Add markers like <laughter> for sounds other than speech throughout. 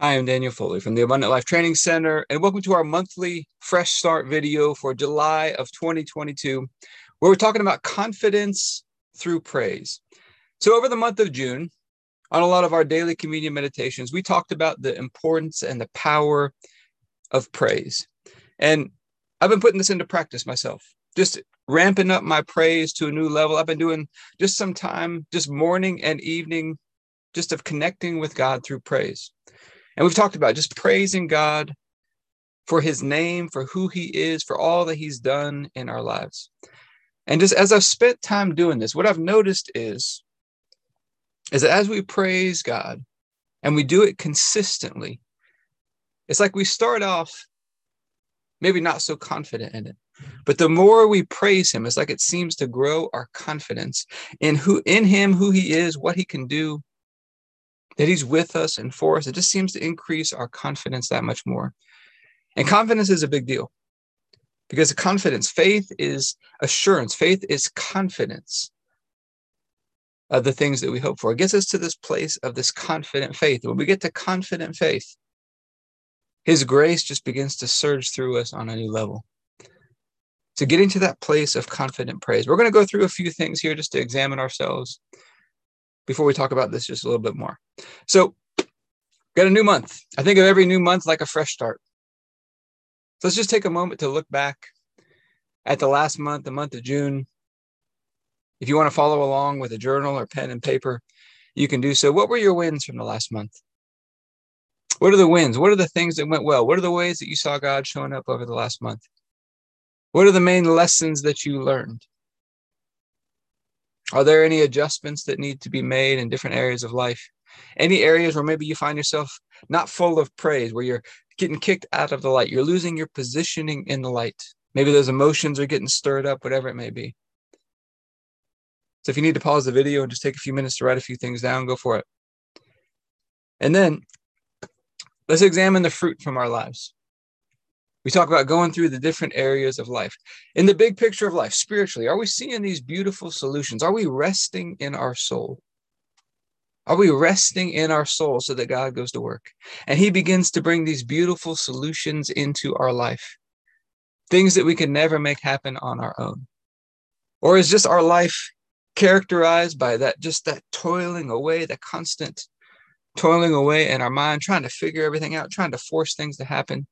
Hi, I'm Daniel Foley from the Abundant Life Training Center, and welcome to our monthly Fresh Start video for July of 2022, where we're talking about confidence through praise. So, over the month of June, on a lot of our daily communion meditations, we talked about the importance and the power of praise. And I've been putting this into practice myself, just ramping up my praise to a new level. I've been doing just some time, just morning and evening, just of connecting with God through praise. And we've talked about just praising God for his name, for who he is, for all that he's done in our lives. And just as I've spent time doing this, what I've noticed is, is that as we praise God and we do it consistently, it's like we start off maybe not so confident in it. But the more we praise him, it's like it seems to grow our confidence in who in him, who he is, what he can do, that he's with us and for us. It just seems to increase our confidence that much more. And confidence is a big deal because confidence, faith is assurance, faith is confidence of the things that we hope for. It gets us to this place of this confident faith. When we get to confident faith, his grace just begins to surge through us on a new level. So, getting to that place of confident praise, we're going to go through a few things here just to examine ourselves before we talk about this just a little bit more. So, got a new month. I think of every new month like a fresh start. So let's just take a moment to look back at the last month, the month of June. If you want to follow along with a journal or pen and paper, you can do so. What were your wins from the last month? What are the wins? What are the things that went well? What are the ways that you saw God showing up over the last month? What are the main lessons that you learned? Are there any adjustments that need to be made in different areas of life? Any areas where maybe you find yourself not full of praise, where you're getting kicked out of the light, you're losing your positioning in the light. Maybe those emotions are getting stirred up, whatever it may be. So if you need to pause the video and just take a few minutes to write a few things down, go for it. And then let's examine the fruit from our lives. We talk about going through the different areas of life. In the big picture of life, spiritually, are we seeing these beautiful solutions? Are we resting in our soul? Are we resting in our soul so that God goes to work? And He begins to bring these beautiful solutions into our life, things that we can never make happen on our own. Or is just our life characterized by that, just that toiling away, that constant toiling away in our mind, trying to figure everything out, trying to force things to happen?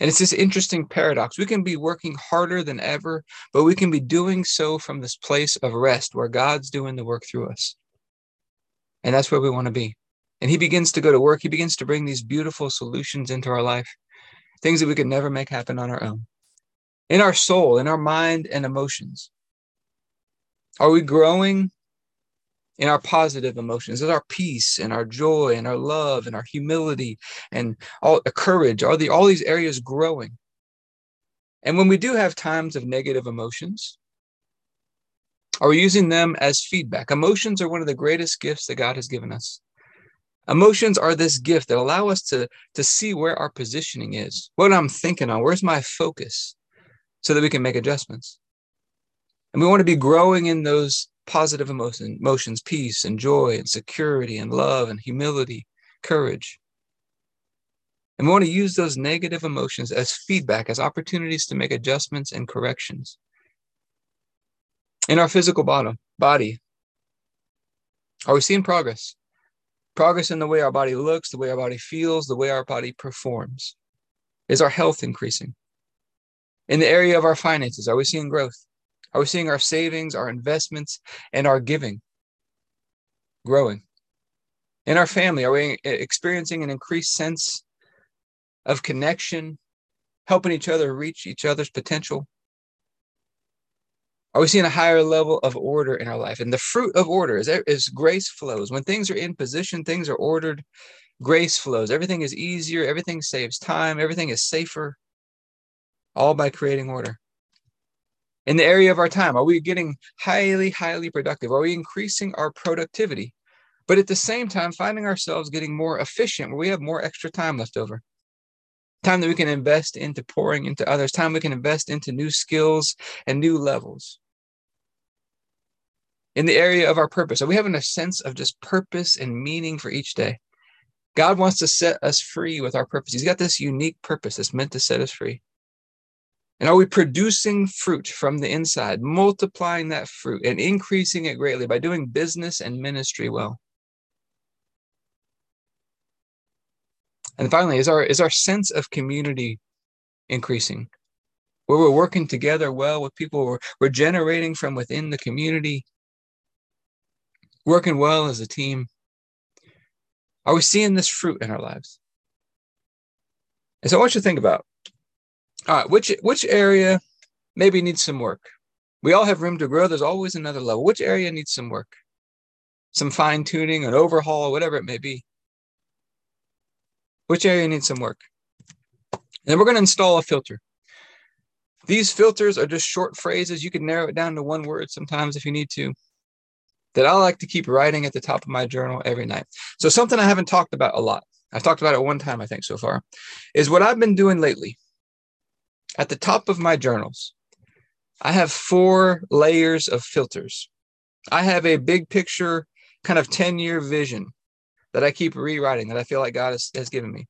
And it's this interesting paradox. We can be working harder than ever, but we can be doing so from this place of rest where God's doing the work through us. And that's where we want to be. And He begins to go to work. He begins to bring these beautiful solutions into our life, things that we could never make happen on our own. In our soul, in our mind and emotions. Are we growing in our positive emotions, in our peace and our joy and our love and our humility and all the courage, all the all these areas growing. And when we do have times of negative emotions, are we using them as feedback? Emotions are one of the greatest gifts that God has given us. Emotions are this gift that allow us to, to see where our positioning is, what I'm thinking on, where's my focus, so that we can make adjustments. And we want to be growing in those positive emotion, emotions, peace and joy and security and love and humility, courage. And we want to use those negative emotions as feedback, as opportunities to make adjustments and corrections. In our physical body, body, are we seeing progress? Progress in the way our body looks, the way our body feels, the way our body performs. Is our health increasing? In the area of our finances, are we seeing growth? Are we seeing our savings, our investments, and our giving growing? In our family, are we experiencing an increased sense of connection, helping each other reach each other's potential? Are we seeing a higher level of order in our life? And the fruit of order is, is grace flows. When things are in position, things are ordered, grace flows. Everything is easier, everything saves time, everything is safer, all by creating order in the area of our time? Are we getting highly, highly productive? Are we increasing our productivity? But at the same time, finding ourselves getting more efficient where we have more extra time left over. Time that we can invest into pouring into others, time we can invest into new skills and new levels. In the area of our purpose, are we having a sense of just purpose and meaning for each day? God wants to set us free with our purpose. He's got this unique purpose that's meant to set us free. And are we producing fruit from the inside, multiplying that fruit and increasing it greatly by doing business and ministry well? And finally, is our is our sense of community increasing? Where we're working together well with people, we're, we're generating from within the community, working well as a team. Are we seeing this fruit in our lives? And so I want you to think about all right, which which area maybe needs some work? We all have room to grow. There's always another level. Which area needs some work? Some fine tuning, an overhaul, whatever it may be. Which area needs some work? And then we're going to install a filter. These filters are just short phrases. You can narrow it down to one word sometimes if you need to. That I like to keep writing at the top of my journal every night. So something I haven't talked about a lot. I've talked about it one time, I think, so far, is what I've been doing lately at the top of my journals, I have four layers of filters. I have a big picture, kind of 10 year vision that I keep rewriting that I feel like God has, has given me.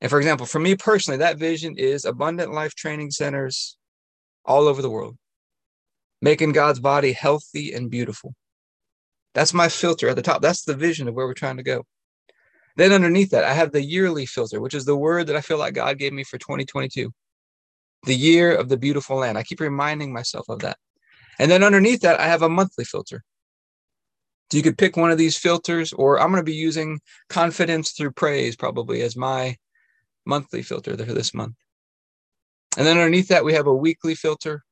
And for example, for me personally, that vision is abundant life training centers all over the world, making God's body healthy and beautiful. That's my filter at the top. That's the vision of where we're trying to go. Then underneath that, I have the yearly filter, which is the word that I feel like God gave me for 2022 the year of the beautiful land. I keep reminding myself of that. And then underneath that, I have a monthly filter. So you could pick one of these filters, or I'm going to be using confidence through praise probably as my monthly filter for this month. And then underneath that, we have a weekly filter,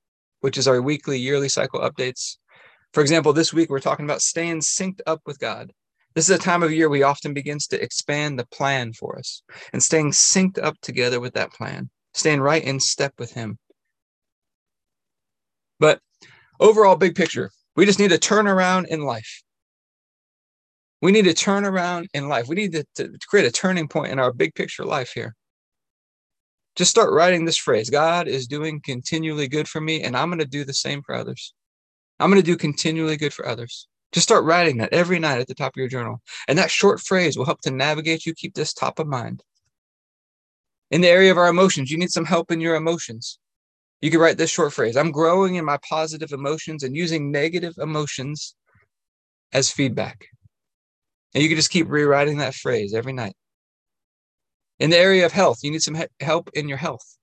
which is our weekly, yearly cycle updates. For example, this week we're talking about staying synced up with God. This is a time of year we often begins to expand the plan for us and staying synced up together with that plan staying right in step with Him. But overall, big picture, we just need to turn around in life. We need to turn around in life. We need to, to create a turning point in our big picture life here. Just start writing this phrase God is doing continually good for me, and I'm going to do the same for others. I'm going to do continually good for others. Just start writing that every night at the top of your journal. And that short phrase will help to navigate you, keep this top of mind. In the area of our emotions, you need some help in your emotions. You could write this short phrase I'm growing in my positive emotions and using negative emotions as feedback. And you can just keep rewriting that phrase every night. In the area of health, you need some help in your health.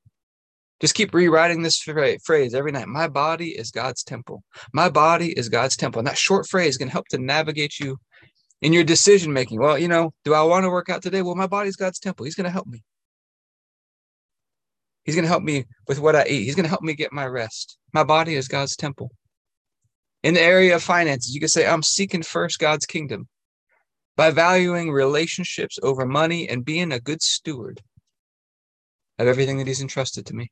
Just keep rewriting this phrase every night. My body is God's temple. My body is God's temple. And that short phrase can help to navigate you in your decision making. Well, you know, do I want to work out today? Well, my body's God's temple. He's going to help me. He's going to help me with what I eat. He's going to help me get my rest. My body is God's temple. In the area of finances, you can say, I'm seeking first God's kingdom by valuing relationships over money and being a good steward of everything that He's entrusted to me.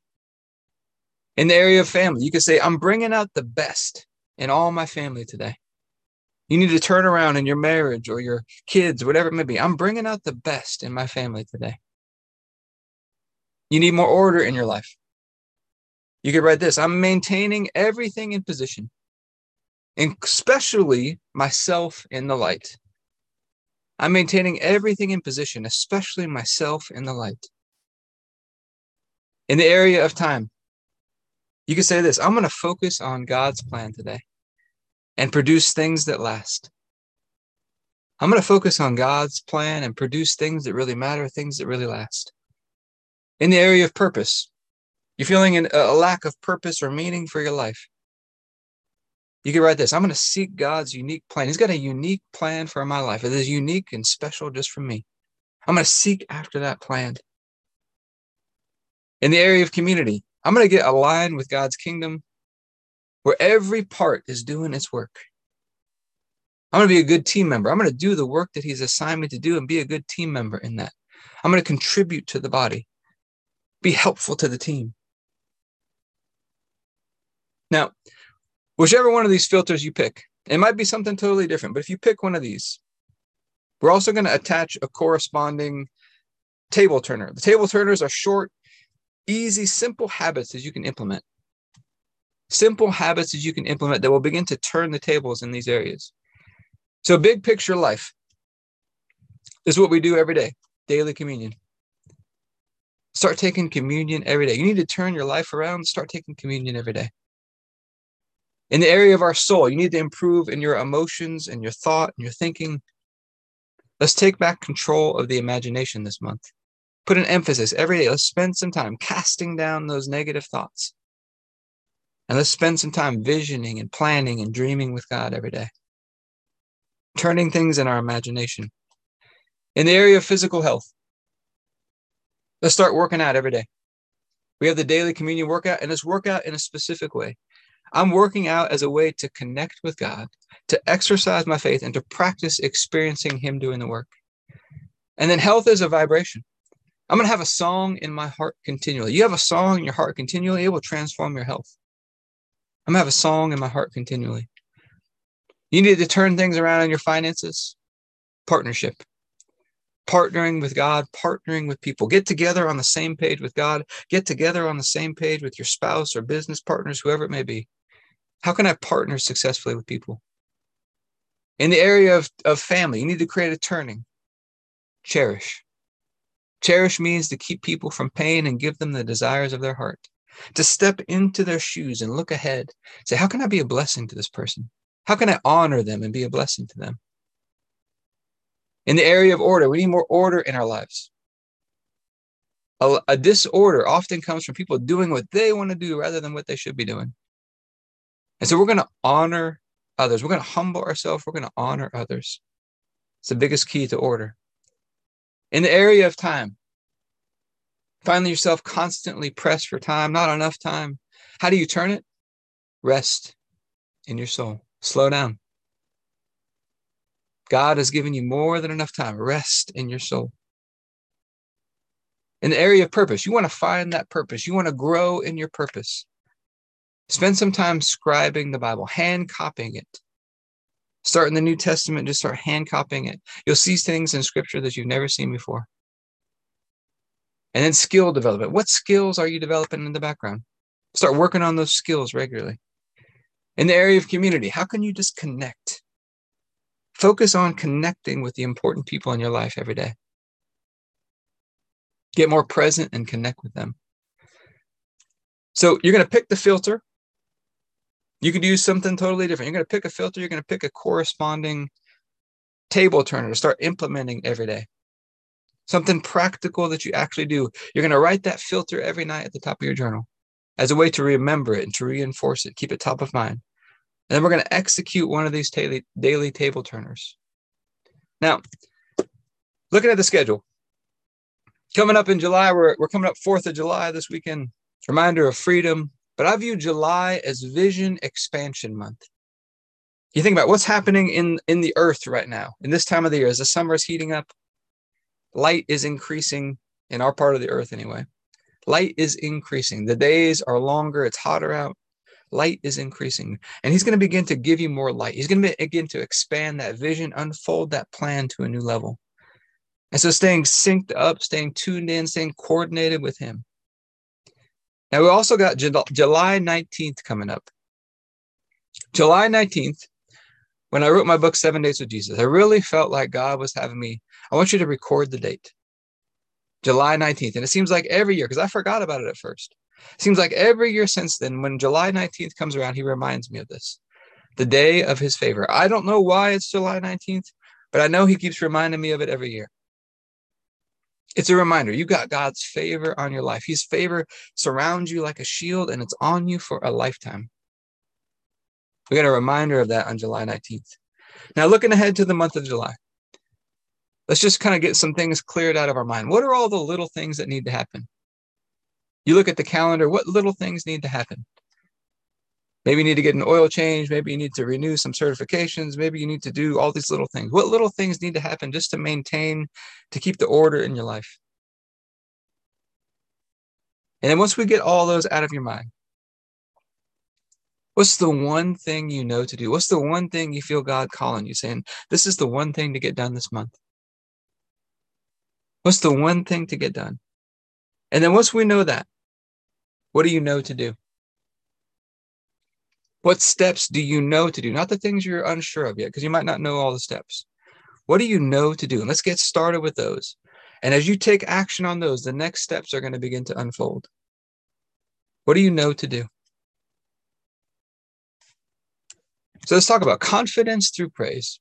In the area of family, you can say, I'm bringing out the best in all my family today. You need to turn around in your marriage or your kids, whatever it may be. I'm bringing out the best in my family today. You need more order in your life. You could write this I'm maintaining everything in position, especially myself in the light. I'm maintaining everything in position, especially myself in the light. In the area of time, you could say this I'm going to focus on God's plan today and produce things that last. I'm going to focus on God's plan and produce things that really matter, things that really last in the area of purpose. You're feeling an, a lack of purpose or meaning for your life. You can write this I'm going to seek God's unique plan. He's got a unique plan for my life. It is unique and special just for me. I'm going to seek after that plan. In the area of community, I'm going to get aligned with God's kingdom where every part is doing its work. I'm going to be a good team member. I'm going to do the work that He's assigned me to do and be a good team member in that. I'm going to contribute to the body be helpful to the team. Now, whichever one of these filters you pick, it might be something totally different, but if you pick one of these, we're also going to attach a corresponding table turner. The table turners are short, easy, simple habits that you can implement. Simple habits that you can implement that will begin to turn the tables in these areas. So, big picture life. Is what we do every day daily communion. Start taking communion every day. You need to turn your life around, start taking communion every day. In the area of our soul, you need to improve in your emotions and your thought and your thinking. Let's take back control of the imagination this month. Put an emphasis every day. Let's spend some time casting down those negative thoughts. And let's spend some time visioning and planning and dreaming with God every day. Turning things in our imagination. In the area of physical health, let's start working out every day. We have the daily communion workout, and it's workout in a specific way. I'm working out as a way to connect with God, to exercise my faith, and to practice experiencing Him doing the work. And then health is a vibration. I'm going to have a song in my heart continually. You have a song in your heart continually, it will transform your health. I'm going to have a song in my heart continually. You need to turn things around in your finances. Partnership. Partnering with God, partnering with people. Get together on the same page with God. Get together on the same page with your spouse or business partners, whoever it may be. How can I partner successfully with people? In the area of, of family, you need to create a turning. Cherish. Cherish means to keep people from pain and give them the desires of their heart. To step into their shoes and look ahead. Say, how can I be a blessing to this person? How can I honor them and be a blessing to them? In the area of order, we need more order in our lives. A, a disorder often comes from people doing what they want to do rather than what they should be doing. And so we're going to honor others. We're going to humble ourselves. We're going to honor others. It's the biggest key to order. In the area of time, finding yourself constantly pressed for time, not enough time. How do you turn it? Rest in your soul. Slow down. God has given you more than enough time. Rest in your soul. In the area of purpose, you want to find that purpose. You want to grow in your purpose. Spend some time scribing the Bible, hand copying it. Start in the New Testament, just start hand copying it. You'll see things in scripture that you've never seen before. And then skill development. What skills are you developing in the background? Start working on those skills regularly. In the area of community, how can you just connect? Focus on connecting with the important people in your life every day. Get more present and connect with them. So you're going to pick the filter you could use something totally different. You're going to pick a filter, you're going to pick a corresponding table turner to start implementing every day. Something practical that you actually do. You're going to write that filter every night at the top of your journal as a way to remember it and to reinforce it, keep it top of mind. And then we're going to execute one of these daily, daily table turners. Now, looking at the schedule, coming up in July, we're, we're coming up 4th of July this weekend. Reminder of freedom, but I view July as vision expansion month. You think about what's happening in, in the earth right now, in this time of the year, as the summer is heating up, light is increasing in our part of the earth anyway. Light is increasing. The days are longer, it's hotter out. Light is increasing. And he's going to begin to give you more light. He's going to begin to expand that vision, unfold that plan to a new level. And so staying synced up, staying tuned in, staying coordinated with him now we also got July 19th coming up. July 19th, when I wrote my book, Seven Days with Jesus, I really felt like God was having me. I want you to record the date, July 19th. And it seems like every year, because I forgot about it at first. Seems like every year since then, when July 19th comes around, he reminds me of this the day of his favor. I don't know why it's July 19th, but I know he keeps reminding me of it every year it's a reminder you got God's favor on your life. His favor surrounds you like a shield and it's on you for a lifetime. We got a reminder of that on July 19th. Now, looking ahead to the month of July, let's just kind of get some things cleared out of our mind. What are all the little things that need to happen? You look at the calendar, what little things need to happen? Maybe you need to get an oil change. Maybe you need to renew some certifications. Maybe you need to do all these little things. What little things need to happen just to maintain, to keep the order in your life? And then once we get all those out of your mind, what's the one thing you know to do? What's the one thing you feel God calling you, saying, this is the one thing to get done this month? What's the one thing to get done? And then once we know that, what do you know to do? What steps do you know to do? Not the things you're unsure of yet, because you might not know all the steps. What do you know to do? And let's get started with those. And as you take action on those, the next steps are going to begin to unfold. What do you know to do? So let's talk about confidence through praise.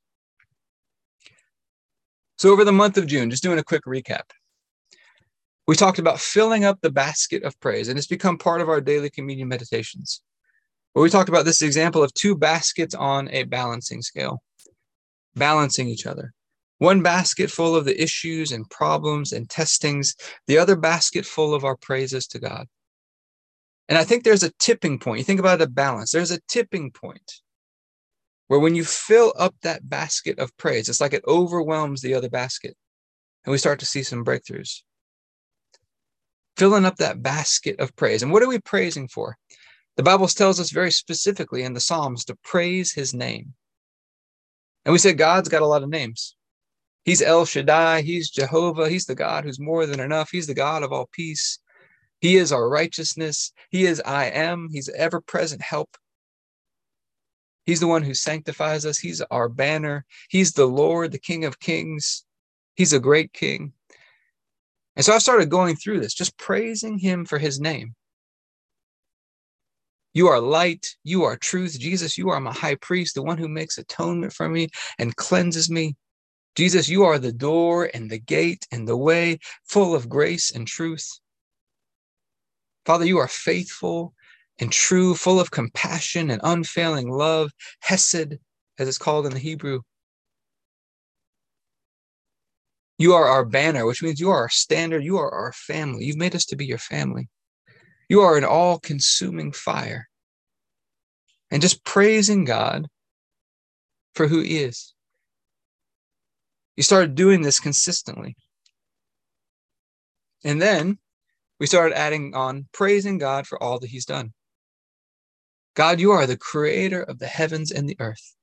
So, over the month of June, just doing a quick recap, we talked about filling up the basket of praise, and it's become part of our daily communion meditations. Where we talked about this example of two baskets on a balancing scale, balancing each other. One basket full of the issues and problems and testings, the other basket full of our praises to God. And I think there's a tipping point. You think about a balance, there's a tipping point where when you fill up that basket of praise, it's like it overwhelms the other basket. And we start to see some breakthroughs. Filling up that basket of praise. And what are we praising for? The Bible tells us very specifically in the Psalms to praise his name. And we said God's got a lot of names. He's El Shaddai. He's Jehovah. He's the God who's more than enough. He's the God of all peace. He is our righteousness. He is I am. He's ever present help. He's the one who sanctifies us. He's our banner. He's the Lord, the King of kings. He's a great king. And so I started going through this, just praising him for his name. You are light. You are truth. Jesus, you are my high priest, the one who makes atonement for me and cleanses me. Jesus, you are the door and the gate and the way, full of grace and truth. Father, you are faithful and true, full of compassion and unfailing love, Hesed, as it's called in the Hebrew. You are our banner, which means you are our standard. You are our family. You've made us to be your family. You are an all consuming fire. And just praising God for who He is. You started doing this consistently. And then we started adding on praising God for all that He's done. God, you are the creator of the heavens and the earth,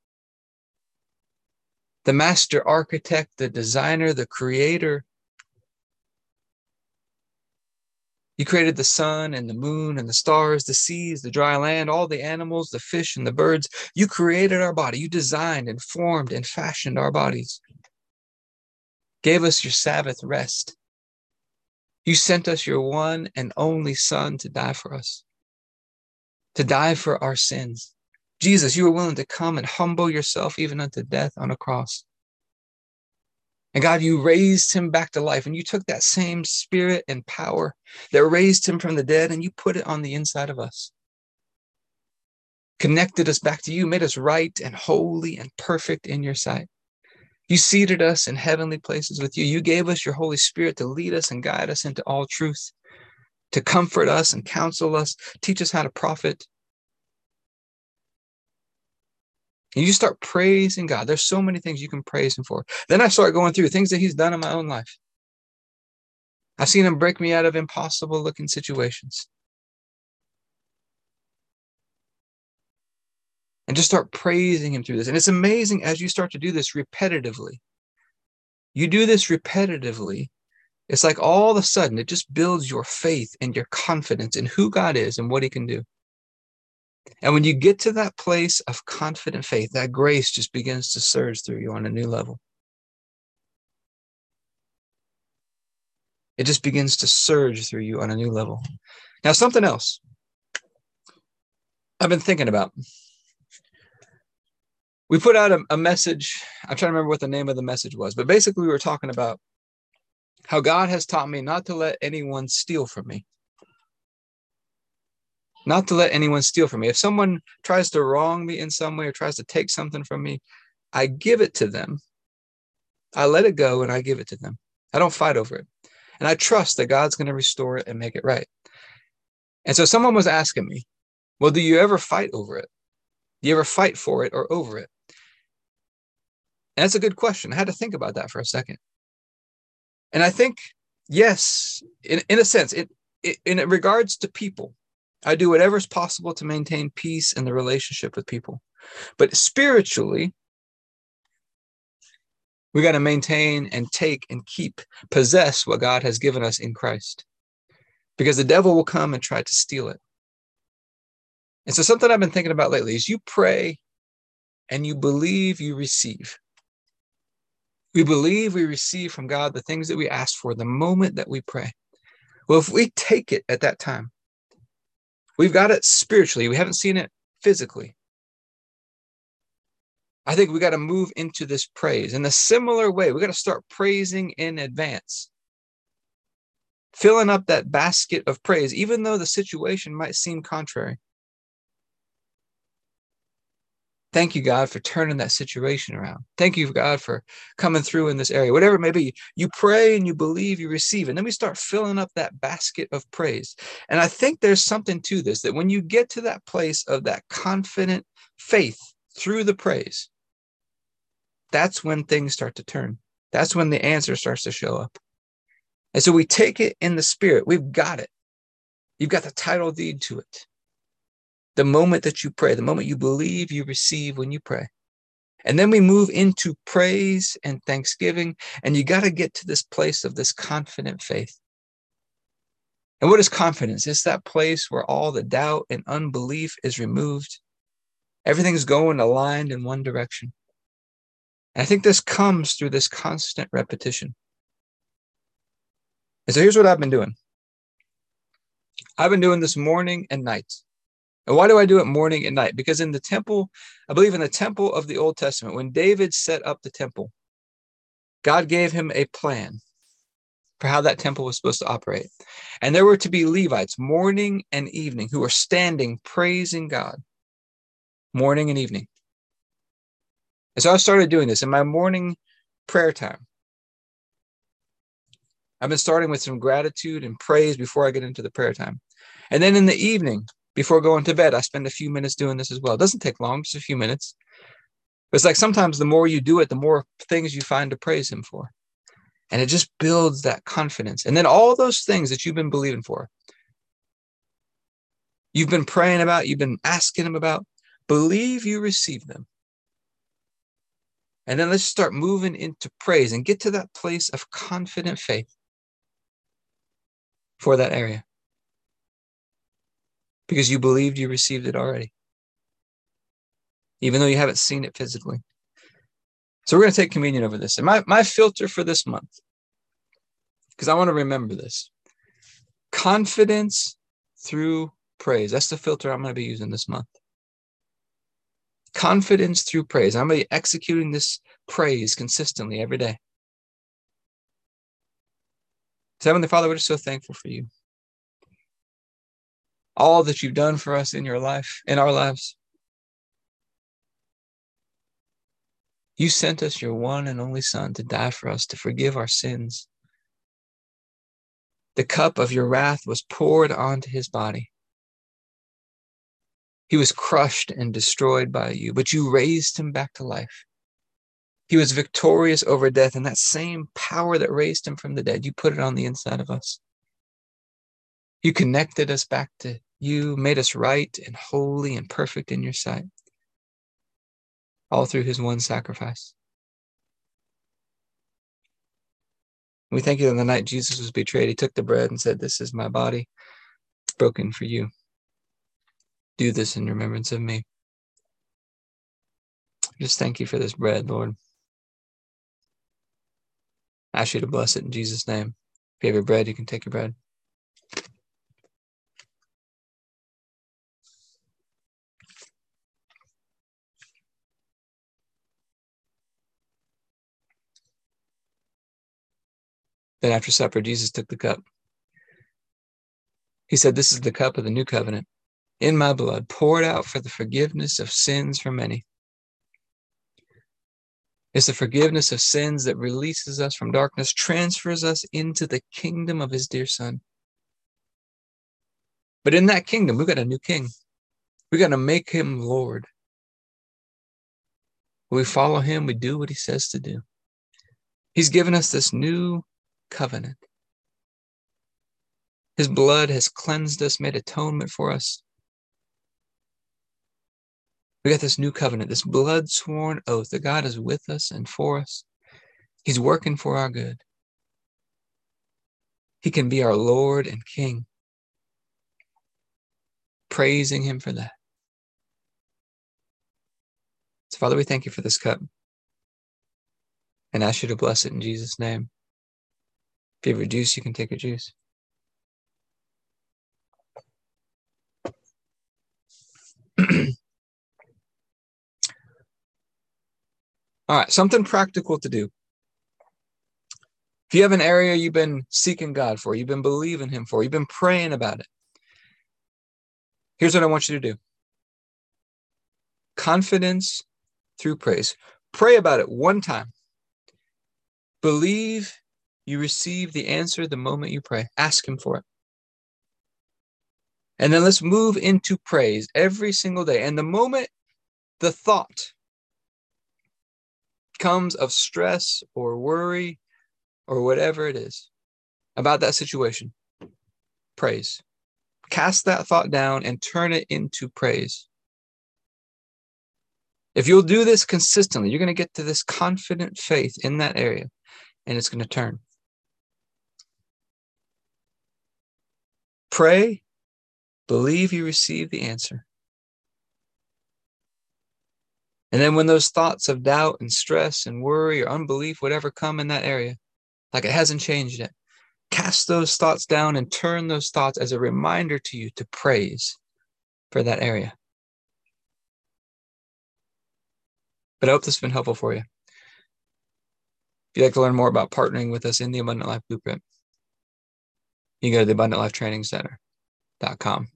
the master architect, the designer, the creator. You created the sun and the moon and the stars, the seas, the dry land, all the animals, the fish and the birds. You created our body. You designed and formed and fashioned our bodies gave us your Sabbath rest. You sent us your one and only Son to die for us, to die for our sins. Jesus, you were willing to come and humble yourself even unto death on a cross. And God, you raised him back to life, and you took that same spirit and power that raised him from the dead, and you put it on the inside of us. Connected us back to you, made us right and holy and perfect in your sight. You seated us in heavenly places with you. You gave us your Holy Spirit to lead us and guide us into all truth, to comfort us and counsel us, teach us how to profit. And you start praising God. There's so many things you can praise Him for. Then I start going through things that He's done in my own life. I've seen Him break me out of impossible looking situations. and just start praising him through this. And it's amazing as you start to do this repetitively. You do this repetitively. It's like all of a sudden it just builds your faith and your confidence in who God is and what he can do. And when you get to that place of confident faith, that grace just begins to surge through you on a new level. It just begins to surge through you on a new level. Now, something else I've been thinking about we put out a, a, message. I'm trying to remember what the name of the message was, but basically, we were talking about how God has taught me not to let anyone steal from me. Not to let anyone steal from me. If someone tries to wrong me in some way or tries to take something from me, I give it to them. I let it go and I give it to them. I don't fight over it. And I trust that God's going to restore it and make it right. And so someone was asking me, Well, do you ever fight over it? Do you ever fight for it or over it? And that's a good question. I had to think about that for a second. And I think, yes, in, in a sense, it, it, in regards to people, I do whatever is possible to maintain peace in the relationship with people. But spiritually, we got to maintain and take and keep, possess what God has given us in Christ. Because the devil will come and try to steal it. And so, something I've been thinking about lately is you pray and you believe you receive We believe we receive from God the things that we ask for the moment that we pray. Well, if we take it at that time, we've got it spiritually, we haven't seen it physically. I think we got to move into this praise in a similar way. We got to start praising in advance, filling up that basket of praise, even though the situation might seem contrary. Thank you, God, for turning that situation around. Thank you, God, for coming through in this area. Whatever it may be, you pray and you believe, you receive. And then we start filling up that basket of praise. And I think there's something to this that when you get to that place of that confident faith through the praise, that's when things start to turn. That's when the answer starts to show up. And so we take it in the spirit. We've got it. You've got the title deed to it the moment that you pray, the moment you believe, you receive when you pray. And then we move into praise and thanksgiving. And you got to get to this place of this confident faith. And what is confidence? It's that place where all the doubt and unbelief is removed. Everything's going aligned in one direction. And I think this comes through this constant repetition. And so here's what I've been doing I've been doing this morning and night. And why do I do it morning and night? Because in the temple, I believe in the temple of the Old Testament, when David set up the temple, God gave him a plan for how that temple was supposed to operate. And there were to be Levites morning and evening who were standing praising God morning and evening. And so I started doing this in my morning prayer time. I've been starting with some gratitude and praise before I get into the prayer time. And then in the evening, before going to bed, I spend a few minutes doing this as well. It doesn't take long, just a few minutes. But it's like sometimes the more you do it, the more things you find to praise Him for. And it just builds that confidence. And then all those things that you've been believing for, you've been praying about, you've been asking Him about, believe you receive them. And then let's start moving into praise and get to that place of confident faith for that area because you believed you received it already, even though you haven't seen it physically. So we're going to take communion over this. And my, my filter for this month, because I want to remember this confidence through praise. That's the filter I'm going to be using this month. Confidence through praise. I'm going to be executing this praise consistently every day. So, Heavenly Father, we're just so thankful for you all that you've done for us in your life, in our lives. You sent us your one and only Son to die for us, to forgive our sins. The cup of your wrath was poured onto his body. He was crushed and destroyed by you, but you raised him back to life. He was victorious over death, and that same power that raised him from the dead, you put it on the inside of us. You connected us back to you made us right and holy and perfect in your sight, all through his one sacrifice. We thank you that the night Jesus was betrayed, he took the bread and said, This is my body broken for you. Do this in remembrance of me. Just thank you for this bread, Lord. I ask you to bless it in Jesus' name. If you have your bread, you can take your bread. Then after supper, Jesus took the cup. He said, This is the cup of the new covenant in my blood, poured out for the forgiveness of sins for many. It's the forgiveness of sins that releases us from darkness, transfers us into the kingdom of his dear son. But in that kingdom, we've got a new king. We got to make him Lord. We follow him, we do what he says to do. He's given us this new covenant. His blood has cleansed us, made atonement for us. We got this new covenant, this blood sworn oath that God is with us and for us. He's working for our good. He can be our Lord and King. Praising Him for that. So, Father, we thank you for this cup. and ask you to bless it in Jesus' name. A juice, you can take a juice. <clears throat> All right, something practical to do. If you have an area you've been seeking God for, you've been believing Him for, you've been praying about it, here's what I want you to do confidence through praise. Pray about it one time. Believe you receive the answer the moment you pray. Ask Him for it. And then let's move into praise every single day. And the moment the thought comes of stress or worry or whatever it is about that situation, praise. Cast that thought down and turn it into praise. If you'll do this consistently, you're going to get to this confident faith in that area and it's going to turn. Pray, believe you receive the answer. And then when those thoughts of doubt and stress and worry or unbelief, whatever come in that area, like it hasn't changed yet, cast those thoughts down and turn those thoughts as a reminder to you to praise for that area. But I hope this has been helpful for you. If you'd like to learn more about partnering with us in the Abundant Life Blueprint, you go to the Abundant Life Training Center.com.